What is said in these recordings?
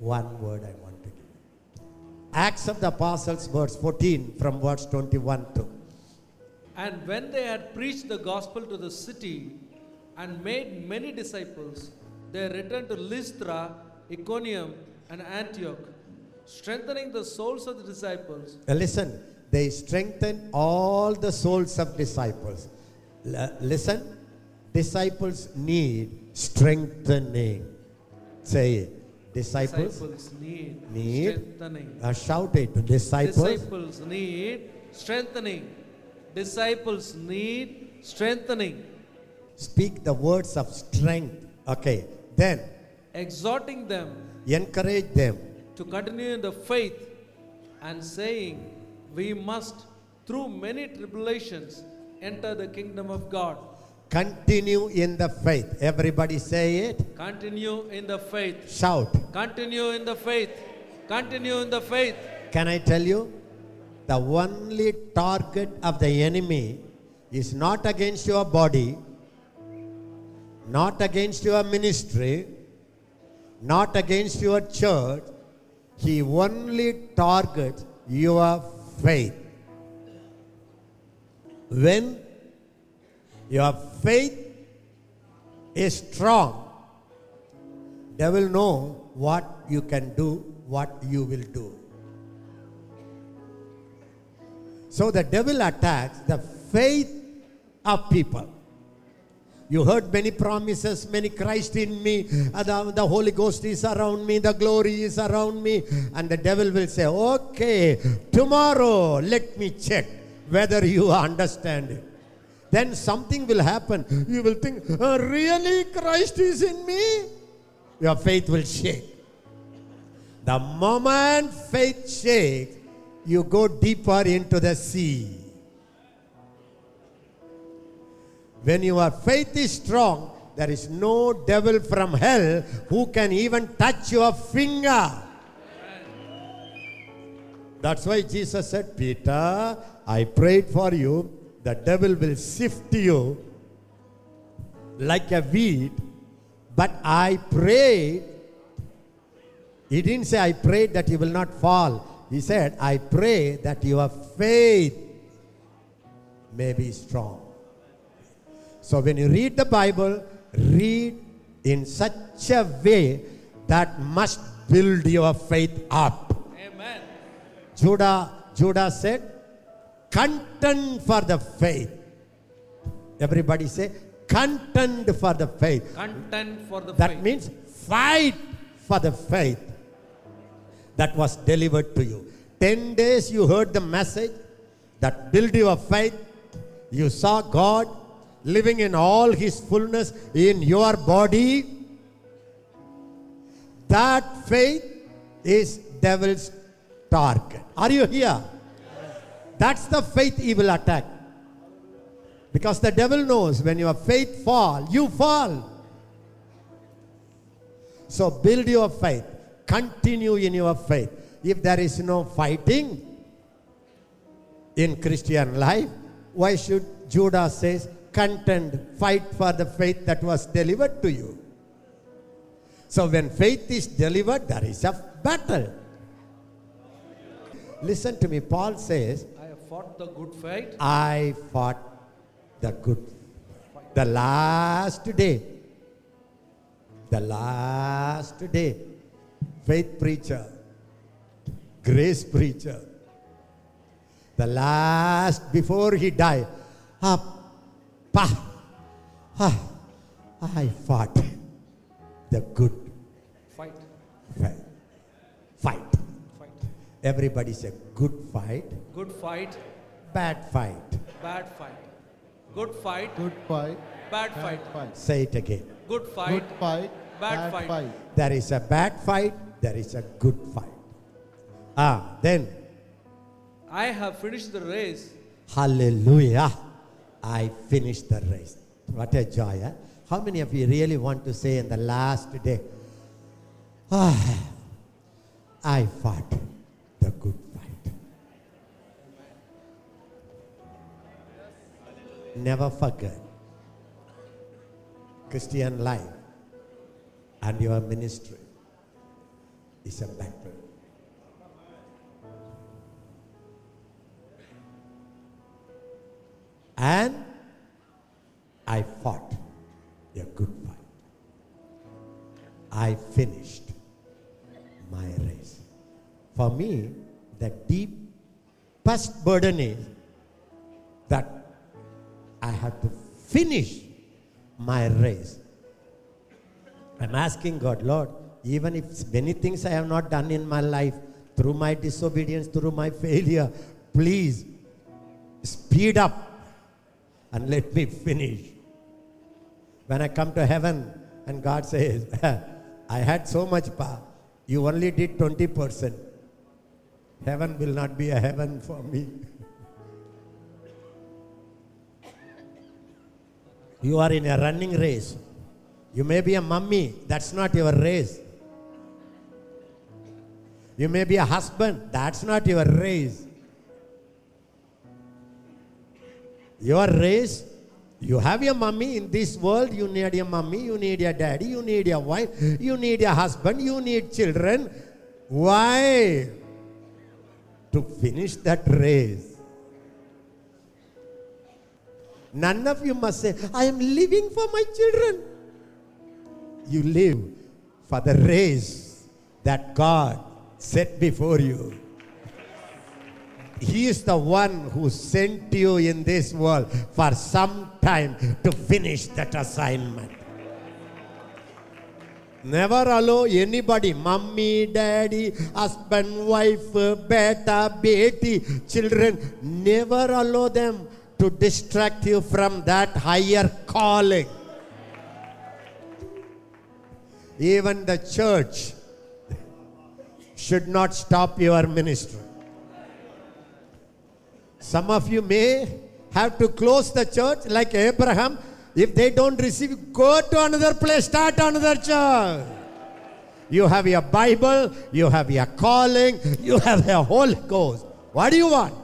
one word I want to give. Acts of the Apostles, verse 14, from verse 21 to. And when they had preached the gospel to the city and made many disciples, they returned to Lystra, Iconium, and Antioch, strengthening the souls of the disciples. Uh, listen, they strengthen all the souls of disciples. L- listen, disciples need strengthening. Say it. Disciples, Disciples need, Need. strengthening. uh, shout it. Disciples, Disciples need strengthening. Disciples need strengthening. speak the words of strength. Okay, then Exhorting them encourage them. to continue in the faith and saying, We must, through many tribulations, enter the kingdom of God. Continue in the faith. Everybody say it. Continue in the faith. Shout. Continue in the faith. Continue in the faith. Can I tell you? The only target of the enemy is not against your body, not against your ministry, not against your church. He only targets your faith. When your faith is strong, devil know what you can do, what you will do. So the devil attacks the faith of people. You heard many promises, many Christ in me, uh, the, the Holy Ghost is around me, the glory is around me, and the devil will say, Okay, tomorrow let me check whether you understand it. Then something will happen. You will think, "Uh, Really, Christ is in me? Your faith will shake. The moment faith shakes, you go deeper into the sea. When your faith is strong, there is no devil from hell who can even touch your finger. That's why Jesus said, Peter, I prayed for you. The devil will sift you like a wheat, but I prayed. He didn't say, I prayed that you will not fall. He said, I pray that your faith may be strong. So when you read the Bible, read in such a way that must build your faith up. Amen. Judah, Judah said, contend for the faith. Everybody say, contend for the faith. Content for the That faith. That means fight for the faith that was delivered to you. 10 days you heard the message that built your faith. You saw God living in all his fullness in your body. That faith is devil's target. Are you here? That's the faith he will attack. Because the devil knows when your faith fall, you fall. So build your faith. Continue in your faith. If there is no fighting in Christian life, why should Judah says, contend, fight for the faith that was delivered to you? So when faith is delivered, there is a battle. Listen to me. Paul says, fought the good fight. I fought the good. Fight. The last day. The last day. Faith preacher. Grace preacher. The last before he died. Ah, pa, ah, I fought the good Fight. fight. Fight. Fight. Everybody say good fight, Good fight. bad fight. Bad fight. Good fight. Good fight. Bad fight. fight. Say it again. Good fight. Good fight. fight. Bad Bad, fight. There is a bad fight, there is a good fight. Ah, then, I have finished the race. hallelujah, I finished the race. What a joy, eh? How many of you really want to say in the last day, ah, I fought the good fight? Never forget Christian life and your ministry. is a battle. And me, the deepest burden is that I have to finish my race. I'm asking God, Lord, even if many things I have not done in my life, through my disobedience, through my failure, please speed up and let me finish. When I come to heaven and God says, I had so much power, you only did 20%. Heaven will not be a heaven for me. you are in a running race. You may be a mummy, that's not your race. You may be a husband, that's not your race. Your race, you have your mummy in this world, you need a mummy, you need a daddy, you need a wife, you need a husband, you need children. Why? To finish that race. None of you must say, I am living for my children. You live for the race that God set before you. He is the one who sent you in this world for some time to finish that assignment. Never allow anybody, mummy, daddy, husband, wife, beta, beti, children, never allow them to distract you from that higher calling. Even the church should not stop your ministry. Some of you may have to close the church like Abraham. If they don't receive, go to another place, start another church. You have your Bible, you have your calling, you have your Holy Ghost. What do you want?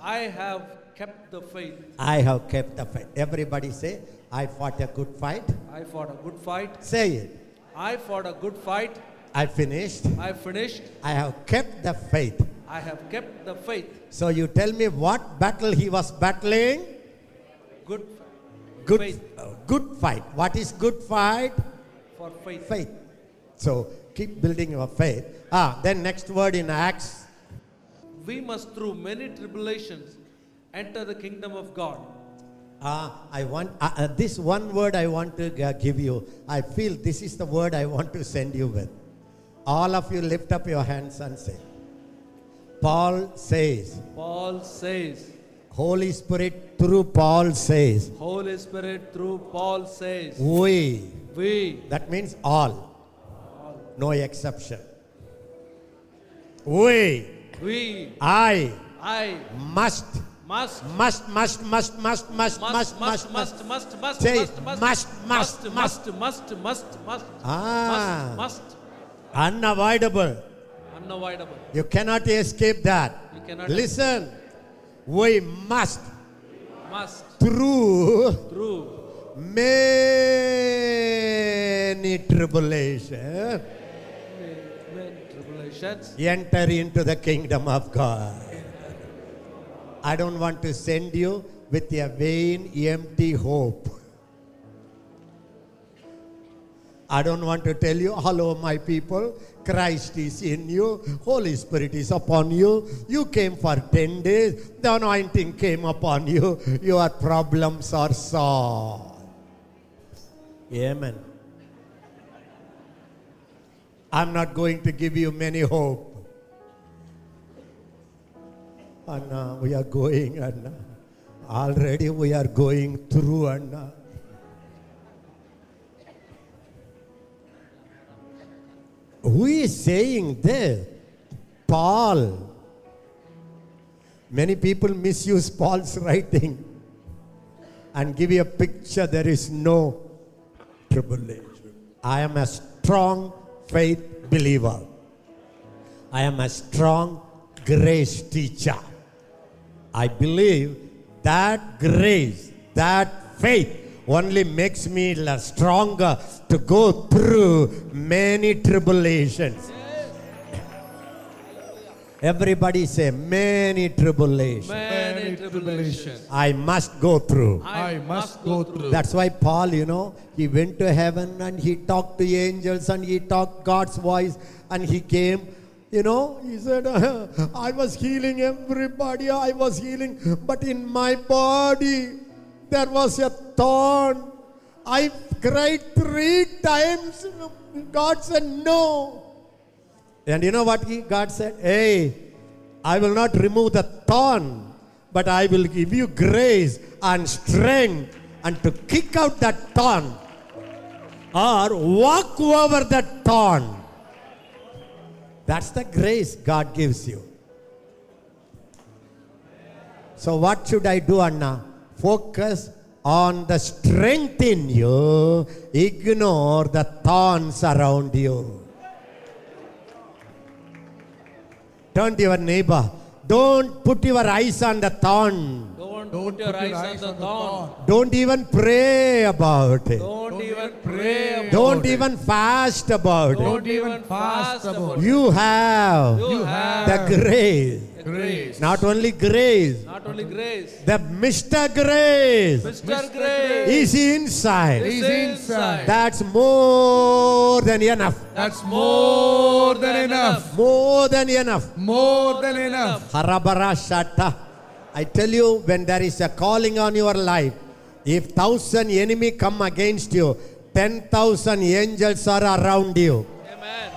I have kept the faith. I have kept the faith. Everybody say, I fought a good fight. I fought a good fight. Say it. I fought a good fight. I finished. I finished. I have kept the faith. I have kept the faith. So you tell me what battle he was battling? Good Good, Faith. uh, good fight. What is good fight? for faith. Faith. So keep building your faith. Ah, then next word in Acts. We must through many tribulations enter the kingdom of God. Ah, I want uh, uh, this one word I want to give you. I feel this is the word I want to send you with. All of you lift up your hands and say. Paul says, Paul says, Holy Spirit through Paul says, Holy Spirit through Paul says, we. we, That means all. No exception. We, we, I I must, must, must, must, must, must, must, must, must, must, must, must, must, must, Say must, it. must, Must, must, must, must, must, must, Ah. must, must, unavoidable. Unavoidable. You cannot escape that. You cannot Listen, we must Must through through many tribulations many tribulations enter into the kingdom of God. I don't want to send you with a vain, empty hope. I don't want to tell you, hello, my people, Christ is in you, Holy Spirit is upon you. You came for 10 days, the anointing came upon you, your problems are solved. Amen. I'm not going to give you many hope. Anna, we are going, Anna. Already we are going through, Anna. Who is saying this? Paul. Many people misuse Paul's writing and give you a picture there is no tribulation. I am a strong faith believer. I am a strong grace teacher. I believe that grace, that faith only makes me la- stronger to go through many tribulations. Everybody say, many tribulations. Many tribulations. I must go through. I must go through. That's why Paul, you know, he went to heaven and he talked to angels and he talked God's voice and he came. You know, he said, I was healing everybody, I was healing, but in my body there was a thorn. I cried three times. God said, No. And you know what he, God said? Hey, I will not remove the thorn, but I will give you grace and strength and to kick out that thorn or walk over that thorn. That's the grace God gives you. So, what should I do, Anna? Focus on the strength in you, ignore the thorns around you. Turn to your neighbor. Don't put your eyes on the thorn. Don't, Don't put your eyes on the thorn. Don't even pray about it. Don't even pray about Don't it. even fast about it. Don't even fast about it. You have You have the grace. Grace. Not only grace, not only grace, the Mr. Grace Mr. Grace is inside. is is inside. That's more than enough. That's more than enough. More than enough. More than enough. Harabara Shata. I tell you, when there is a calling on your life, if thousand enemy come against you, ten thousand angels are around you. Amen.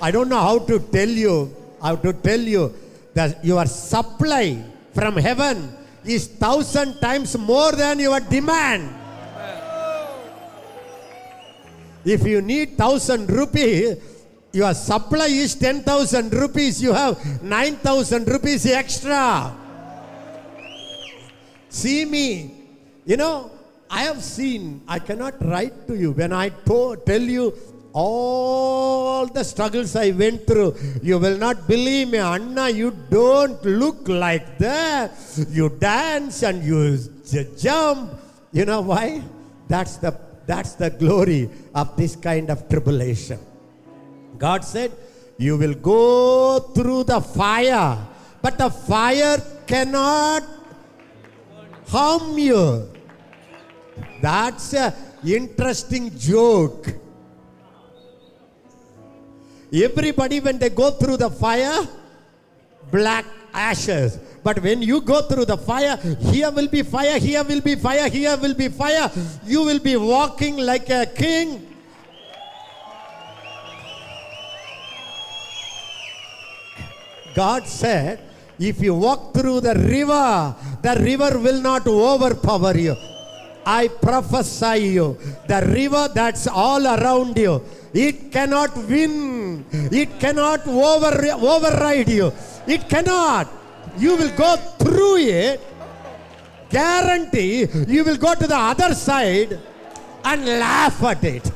I don't know how to tell you, how to tell you that your supply from heaven is thousand times more than your demand. If you need thousand rupees, your supply is ten thousand rupees. You have nine thousand rupees extra. See me, you know. I have seen. I cannot write to you when I to- tell you all the struggles I went through. You will not believe me, Anna. You don't look like that. You dance and you jump. You know why? That's the that's the glory of this kind of tribulation. God said, You will go through the fire, but the fire cannot harm you. That's a interesting joke. Everybody, when they go through the fire, black ashes. But when you go through the fire, here will be fire, here will be fire, here will be fire. You will be walking like a king. God said, if you walk through the river, the river will not overpower you. I prophesy you, the river that's all around you, it cannot win. It cannot over, override you. It cannot. You will go through it. Guarantee you will go to the other side and laugh at it.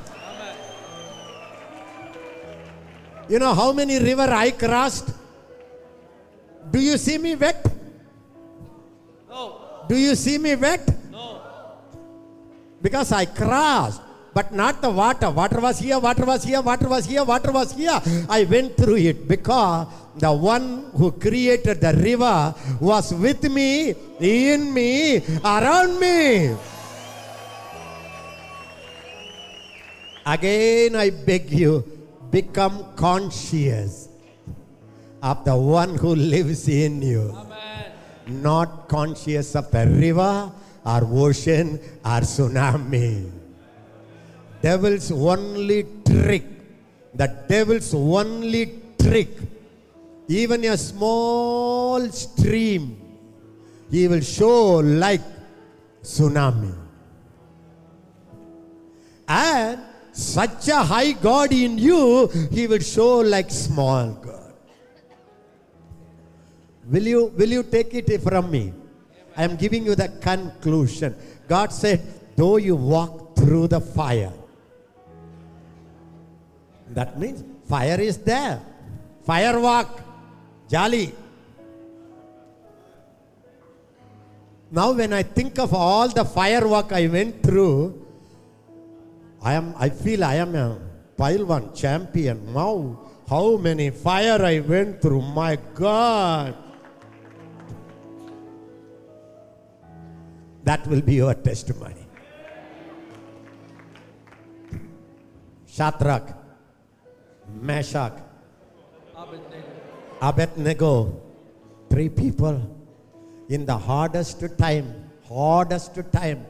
You know how many river I crossed? Do you see me wet? No, Do you see me wet? no. Because I crossed, but not the water. Water was here, water was here, water was here, water was here. I went through it because the one who created the river was with me, in me, around me. Again, I beg you, become conscious of the one who lives in you Amen. not conscious of the river or ocean or tsunami. Devil's only trick, the devil's only trick, even a small stream, he will show like tsunami. And such a high God in you, he will show like small God. Will you, will you take it from me? I am giving you the conclusion. God said, though you walk through the fire, that means fire is there. Fire walk, jolly. Now, when I think of all the firework I went through, I am I feel I am a Pilwan champion. Wow, how many fire I went through. My God. That will be your testimony. Shadrach, Meshach, Abednego. Abednego, three people in the hardest time, hardest time.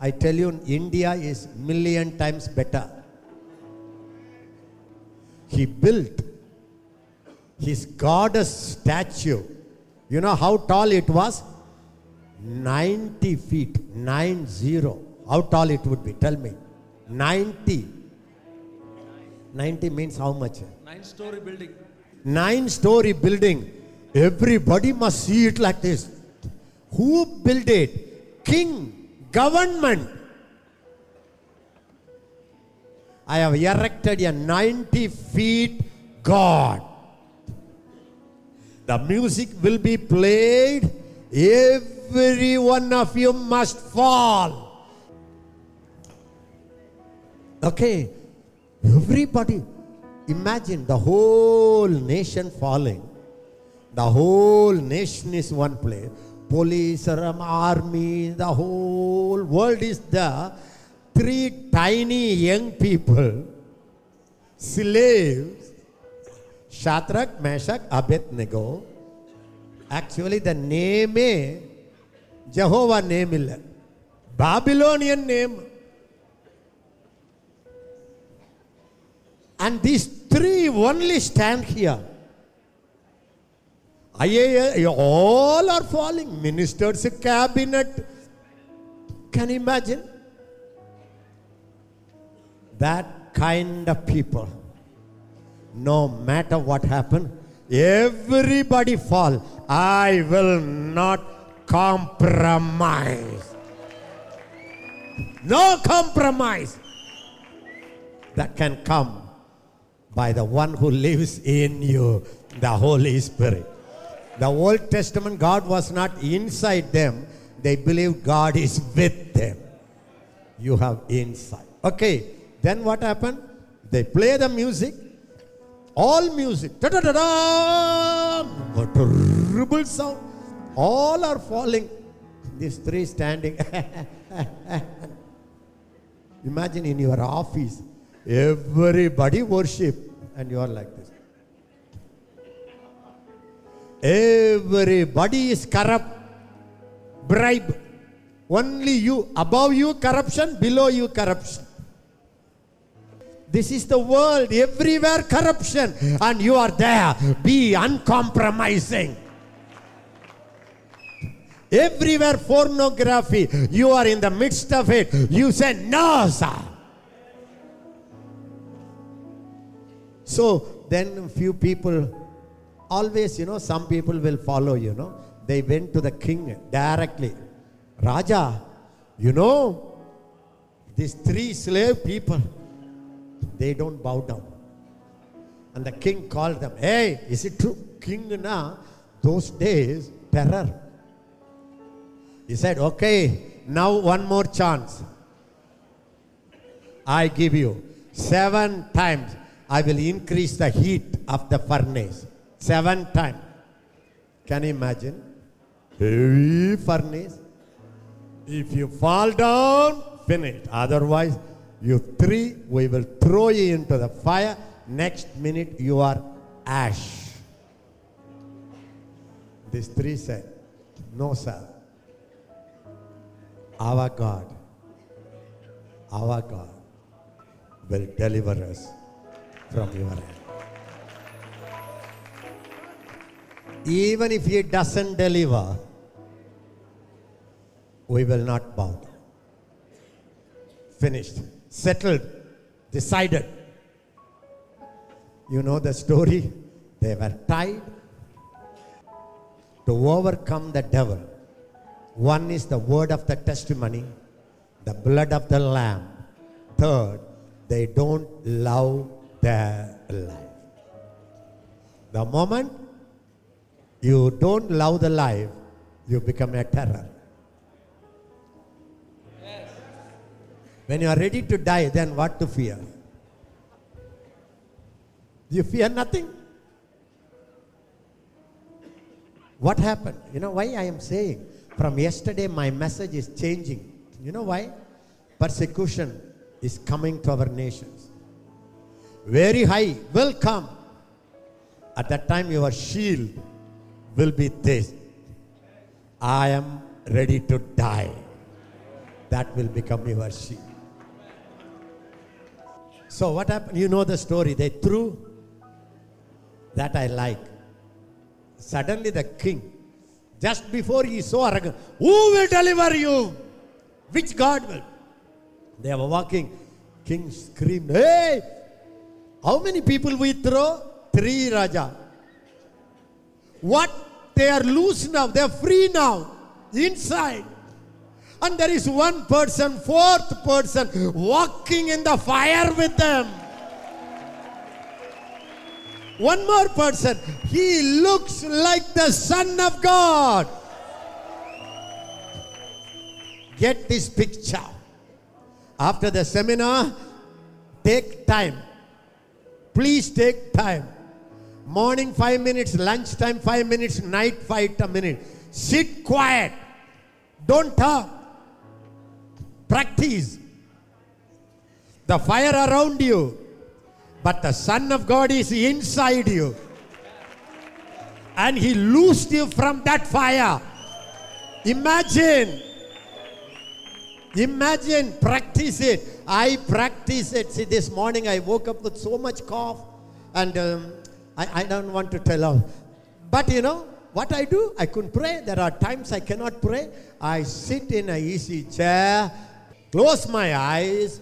I tell you, India is million times better. He built his goddess statue. You know how tall it was? 90 feet, 90. How tall it would be? Tell me. 90. 90 means how much? Nine story building. nine story building. Everybody must see it like this. Who built it? King, government. I have erected a 90 feet God. The music will be played. Every one of you must fall. Okay. Everybody. Imagine the whole nation falling. The whole nation is one place. Police, um, army, the whole world is there. Three tiny young people, slaves, Shadrach, Meshach, Abednego. Actually, the name Jehovah name ಇಲ್ಲ Babylonian name. And these three only stand here. All are falling. Ministers, cabinet. Can you imagine? That kind of people. No matter what happened, everybody fall. I will not compromise. No compromise that can come by the one who lives in you, the Holy Spirit. The Old Testament, God was not inside them, they believed God is with them. You have insight. Okay, then what happened? They play the music, all music. Da da da da! Terrible sound. All are falling. These three standing. Imagine in your office, everybody worship, and you are like this. Everybody is corrupt, bribe. Only you, above you corruption, below you corruption. This is the world, everywhere corruption, and you are there. Be uncompromising. Everywhere pornography, you are in the midst of it. You say, No, sir. So then few people, always, you know, some people will follow, you know. They went to the king directly. Raja, you know, these three slave people, they don't bow down. And the king called them, Hey, is it true? King na, those days, terror. He said, Okay, now one more chance. I give you seven times. I will increase the heat of the furnace. Seven times. Can you imagine? Heavy furnace. If you fall down, finish. Otherwise, you three, we will throw you into the fire. Next minute, you are ash. These three said, No, sir. Our God, our God will deliver us from your hand. Even if He doesn't deliver, we will not bow. Finished, settled, decided. You know the story? They were tied to overcome the devil. One is the word of the testimony, the blood of the lamb. Third, they don't love their life. The moment you don't love the life, you become a terror. When you are ready to die, then what to fear? You fear nothing. What happened? You know why I am saying? From yesterday, my message is changing. You know why? Persecution is coming to our nations. Very high will come. At that time, your shield will be this I am ready to die. That will become your shield. So, what happened? You know the story. They threw that I like. Suddenly, the king, just before he saw who will deliver you? Which God will? They were walking. King screamed, Hey, how many people we throw? Three, Raja. What? They are loose now. They are free now. Inside. And there is one person, fourth person, walking in the fire with them. One more person. He looks like the Son of God. Get this picture. After the seminar, take time. Please take time. Morning five minutes, lunchtime five minutes, night five minutes. Sit quiet. Don't talk. Practice. The fire around you, but the Son of God is inside you. And He loosed you from that fire. Imagine. Imagine, practice it. I practice it. See, this morning I woke up with so much cough, and um, I, I don't want to tell all. But you know what I do? I couldn't pray. There are times I cannot pray. I sit in a easy chair, close my eyes,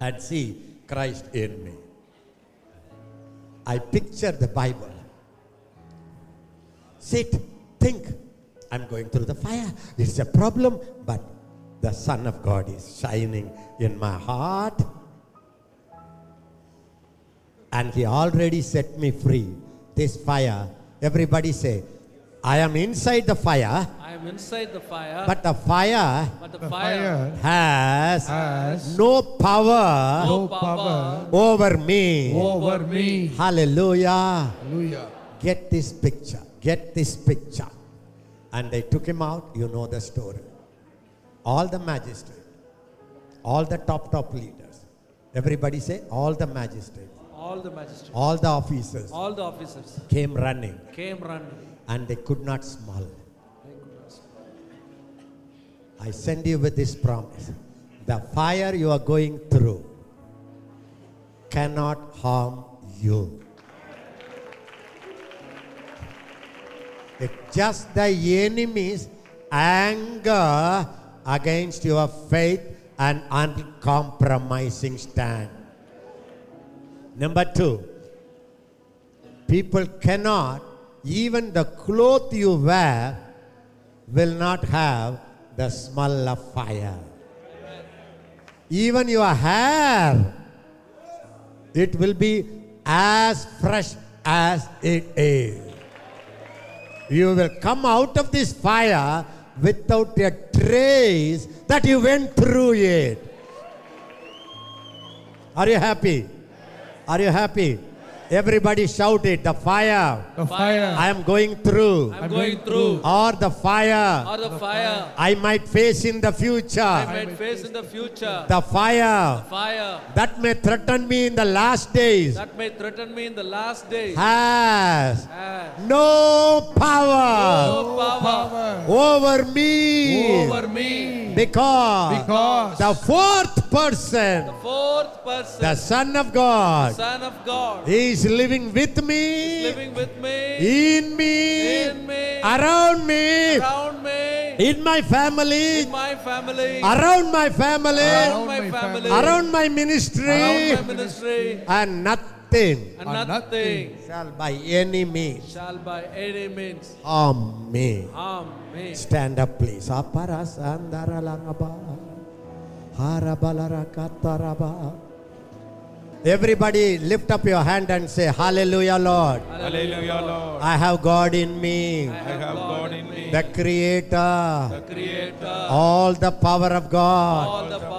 and see Christ in me. I picture the Bible. Sit, think. I'm going through the fire. It's a problem, but the Son of God is shining in my heart. And He already set me free. This fire, everybody say, I am inside the fire, I am inside the fire, but the fire but the, The fire, fire has has no power no power over me. over me. Hallelujah. Hallelujah. Get this picture. Get this picture. And they took him out. You know the story. All the magistrates, all the top, top leaders. Everybody say, all the magistrates, all the magistrates, all the officers all the officers came running came running. and they could not smile. They could not smell. I send you with this promise. The fire you are going through cannot harm you. It's just the enemy's anger against your faith and uncompromising stand. Number two, people cannot, even the cloth you wear will not have the smell of fire. Even your hair, it will be as fresh as it is. You will come out of this fire without a trace that you went through it. Are you happy? Are you happy? Everybody shout it. The fire. The fire. I am going through, I'm going through, or the fire. Or the fire. I might face in the future. I might face in the future, The fire. Fire. That may threaten me in the last days. That may threaten me in the last days. Has has no power no power over me. over me. because because the fourth person, The fourth person, the Son of God, Son of God, is living with me, living with me, in me, in me, around me, around me, in my family, in my family, around my family, around my family, around my ministry, around my ministry, and nothing. And And nothing. shall by any means. Shall by any means. Harm me. harm me. Stand up, please. Everybody lift up your hand and say, Hallelujah, Lord. Hallelujah, Lord. I have God in me, I have God in me, the Creator, the Creator, all the power of God. All the power of God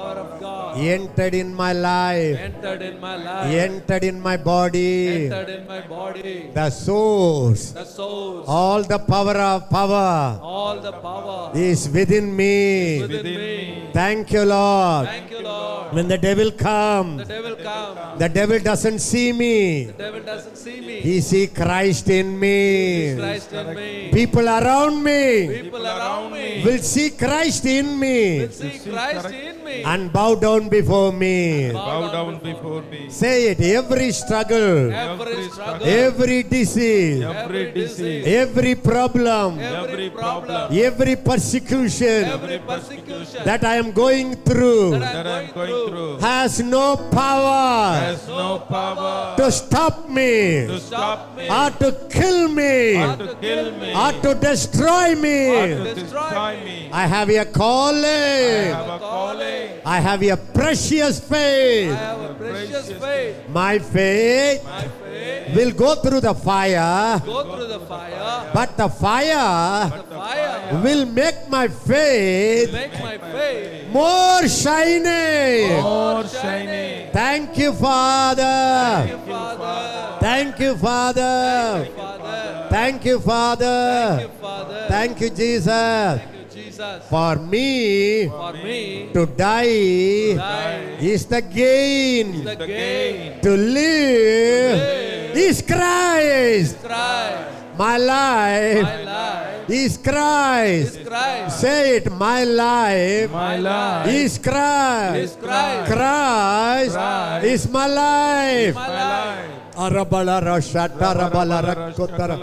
entered in my life, entered in my life, entered in my body. entered in my body. The source, The source, all the power of power all the power is within me. within me. Thank you, Lord. Thank you, Lord. When the devil come, The comes, devil comes. the devil doesn't see me. The devil doesn't see me. He see Christ in me. Christ in me. People around me People around me will see Christ in me will see Christ in me. And bow down before me. Bow down before me. Say it, every struggle, Every struggle, every disease, Every disease, every problem, every problem, every persecution every persecution. that I am going through that that I'm I'm going going through. through. has no power has no power to stop me to stop me. or to kill me or to kill me. or to destroy me. or me. to destroy me. I have a I calling. I have a calling. I have a precious I faith. have a precious faith. My faith My faith will go through the fire, go through the fire. but the fire The fire will make my faith make my faith more shiny. More shining. Thank you, Father. Thank you, Father. Thank you, Father. Father. Thank you, Thank you, Father. Thank you, Jesus. Jesus. For me For me, to die die is the gain. the gain. To live is Christ. Christ. My life My life is Christ. is Christ. Say it, my life My life is Christ. Is Christ. Christ Christ is my life. My my life. life. Arabalara shatarabalara kotara.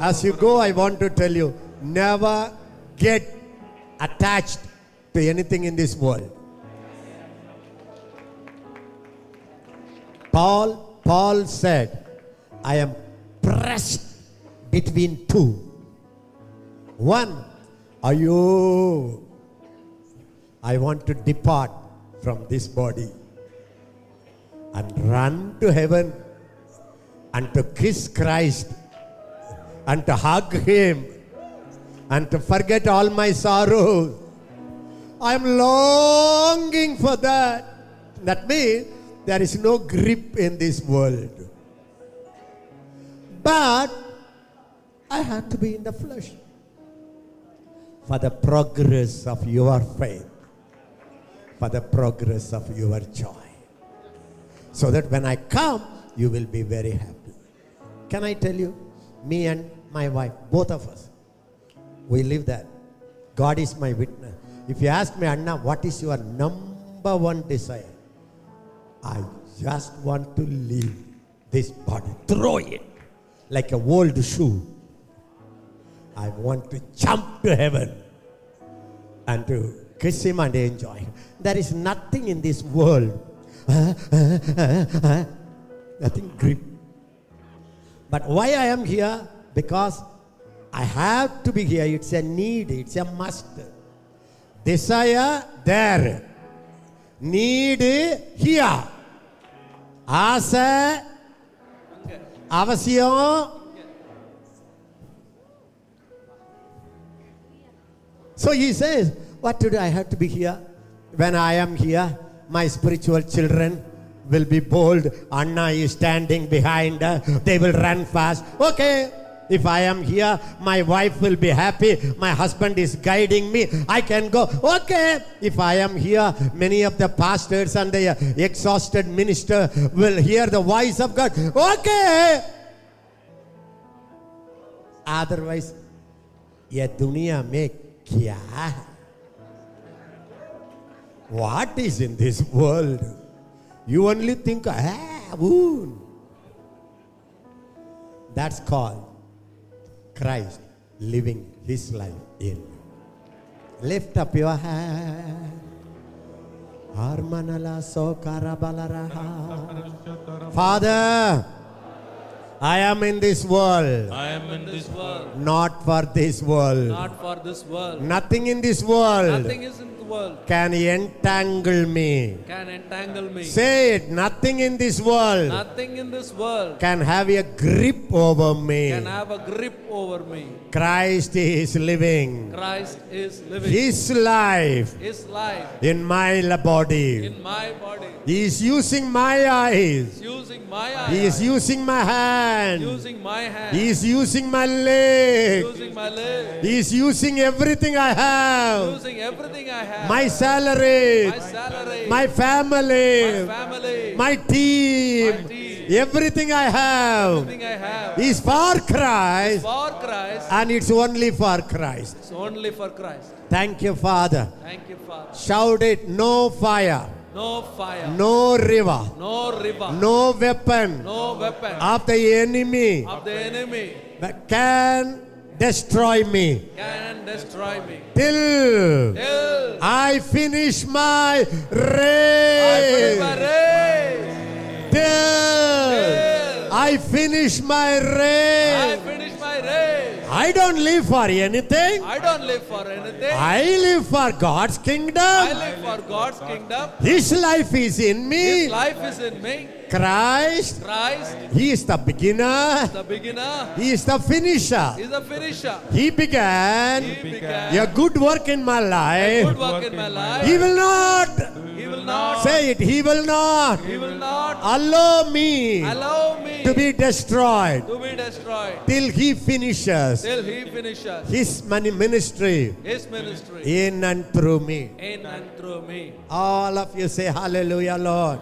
As you go, I want to tell you never get attached to anything in this world. Paul, Paul said, I am pressed between two. One, are you? I want to depart from this body and run to heaven and to kiss Christ and to hug Him and to forget all my sorrows. I'm longing for that. That means there is no grip in this world. But I have to be in the flesh for the progress of your faith, for the progress of your joy. So that when I come, you will be very happy. Can I tell you, me and my wife, both of us, we live that. God is my witness. If you ask me, Anna, what is your number one desire? I just want to leave this body, throw it like a old shoe. I want to jump to heaven and to kiss him and enjoy. There is nothing in this world, nothing grip. But why I am here? Because I have to be here. It's a need, it's a must. Desire there. Need here. Asa avasiyam. So he says, What did I have to be here? When I am here, my spiritual children will be bold. Anna is standing behind. They will run fast. Okay. If I am here, my wife will be happy. My husband is guiding me. I can go. Okay. If I am here, many of the pastors and the exhausted minister will hear the voice of God. Okay. Otherwise, ये दुनिया में क्या है What is in this world? You only think, ah, woon. That's called Christ living his life in you. Lift up your hand. Father, I am in this world, I am in this world, not for this world. not for this world. Nothing in this world Nothing is in world can entangle me. can entangle me. Say it, nothing in this world Nothing in this world can have a grip over me. can have a grip over me. Christ is living Christ is living. His life His life in my body. in my body. He is using my eyes. Using my eye. He is using my hand. using my hand. He is using my leg. using my leg. He is using everything I have. Using everything I have. My salary, my salary. my family, my family. my team, My team. Everything I have everything I have. is for Christ for Christ. and it's only for Christ. It's only for Christ. Thank you, Father. Thank you, Father. Shout it no fire, No fire. no river, No river. no weapon No weapon of the enemy of the enemy that can destroy me can destroy me. till Till I finish my I finish my race. race. Till I finish my race. I finish my race. I don't live for anything. I don't live for anything. I live for God's kingdom. I live for God's kingdom. His life is in me. His life is in me. Christ, Christ, He is the beginner. the beginner, He is the finisher. is the finisher. He began He began a good work in my life. good work in my life. He will not He will not. say it. He will not He will not allow me allow me to be destroyed to be destroyed till He finishes till He finishes His mani- ministry His ministry in and through me. in and through me. All of you say hallelujah, Lord.